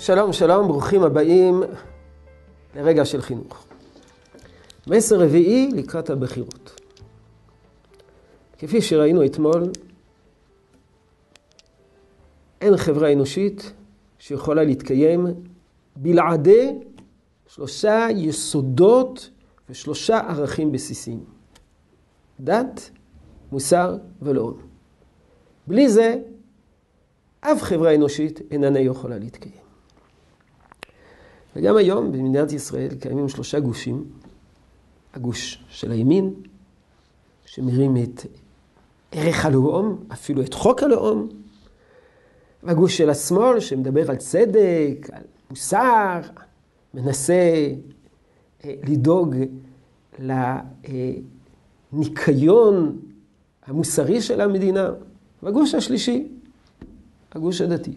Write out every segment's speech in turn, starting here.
שלום, שלום, ברוכים הבאים לרגע של חינוך. מסר רביעי לקראת הבחירות. כפי שראינו אתמול, אין חברה אנושית שיכולה להתקיים בלעדי שלושה יסודות ושלושה ערכים בסיסיים. דת, מוסר ולאום. בלי זה, אף חברה אנושית איננה יכולה להתקיים. וגם היום במדינת ישראל קיימים שלושה גושים. הגוש של הימין, שמרים את ערך הלאום, אפילו את חוק הלאום, והגוש של השמאל, שמדבר על צדק, על מוסר, מנסה אה, לדאוג לניקיון המוסרי של המדינה, והגוש השלישי, הגוש הדתי,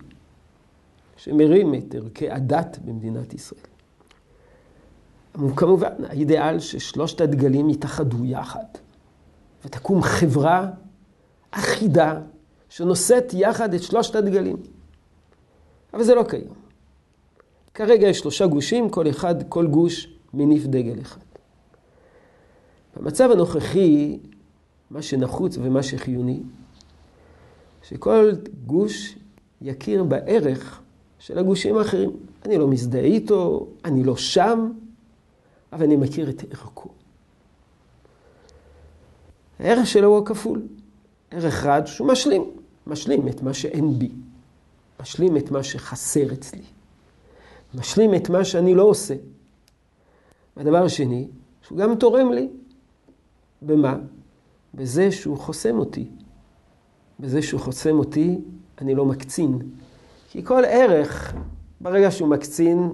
שמרים את ערכי הדת במדינת ישראל. כמובן, האידאל ששלושת הדגלים יתאחדו יחד, ותקום חברה אחידה שנושאת יחד את שלושת הדגלים. אבל זה לא קיים. כרגע יש שלושה גושים, כל אחד, כל גוש מניף דגל אחד. במצב הנוכחי, מה שנחוץ ומה שחיוני, שכל גוש יכיר בערך של הגושים האחרים. אני לא מזדהה איתו, אני לא שם, אבל אני מכיר את ערכו. הערך שלו הוא כפול. ערך אחד שהוא משלים, משלים את מה שאין בי, משלים את מה שחסר אצלי, משלים את מה שאני לא עושה. והדבר השני, שהוא גם תורם לי. במה? בזה שהוא חוסם אותי. בזה שהוא חוסם אותי, אני לא מקצין. כי כל ערך, ברגע שהוא מקצין,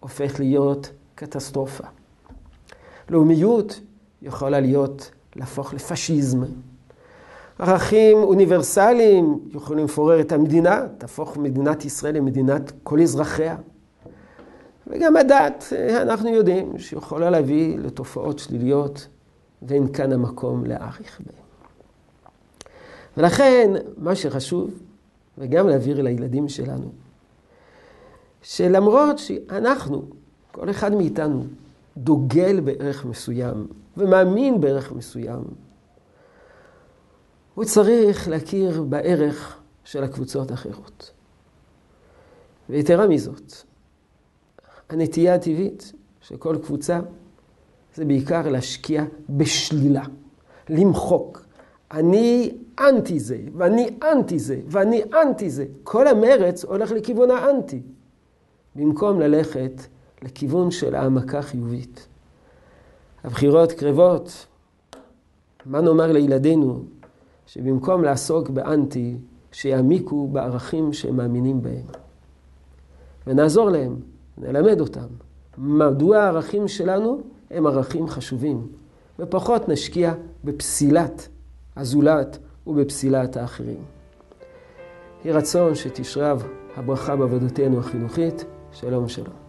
הופך להיות קטסטרופה. לאומיות יכולה להיות, להפוך לפשיזם. ערכים אוניברסליים יכולים לפורר את המדינה, תהפוך מדינת ישראל למדינת כל אזרחיה. וגם הדת, אנחנו יודעים שיכולה להביא לתופעות שליליות, ואין כאן המקום להעריך בהן. ולכן, מה שחשוב, וגם להעביר לילדים שלנו, שלמרות שאנחנו, כל אחד מאיתנו, דוגל בערך מסוים ומאמין בערך מסוים, הוא צריך להכיר בערך של הקבוצות האחרות. ויתרה מזאת, הנטייה הטבעית של כל קבוצה זה בעיקר להשקיע בשלילה, למחוק. אני אנטי זה, ואני אנטי זה, ואני אנטי זה. כל המרץ הולך לכיוון האנטי, במקום ללכת לכיוון של העמקה חיובית. הבחירות קרבות, מה נאמר לילדינו שבמקום לעסוק באנטי, שיעמיקו בערכים שהם מאמינים בהם. ונעזור להם, נלמד אותם, מדוע הערכים שלנו הם ערכים חשובים, ופחות נשקיע בפסילת הזולת ובפסילת האחרים. יהי רצון שתשרב הברכה בעבודתנו החינוכית. שלום שלום.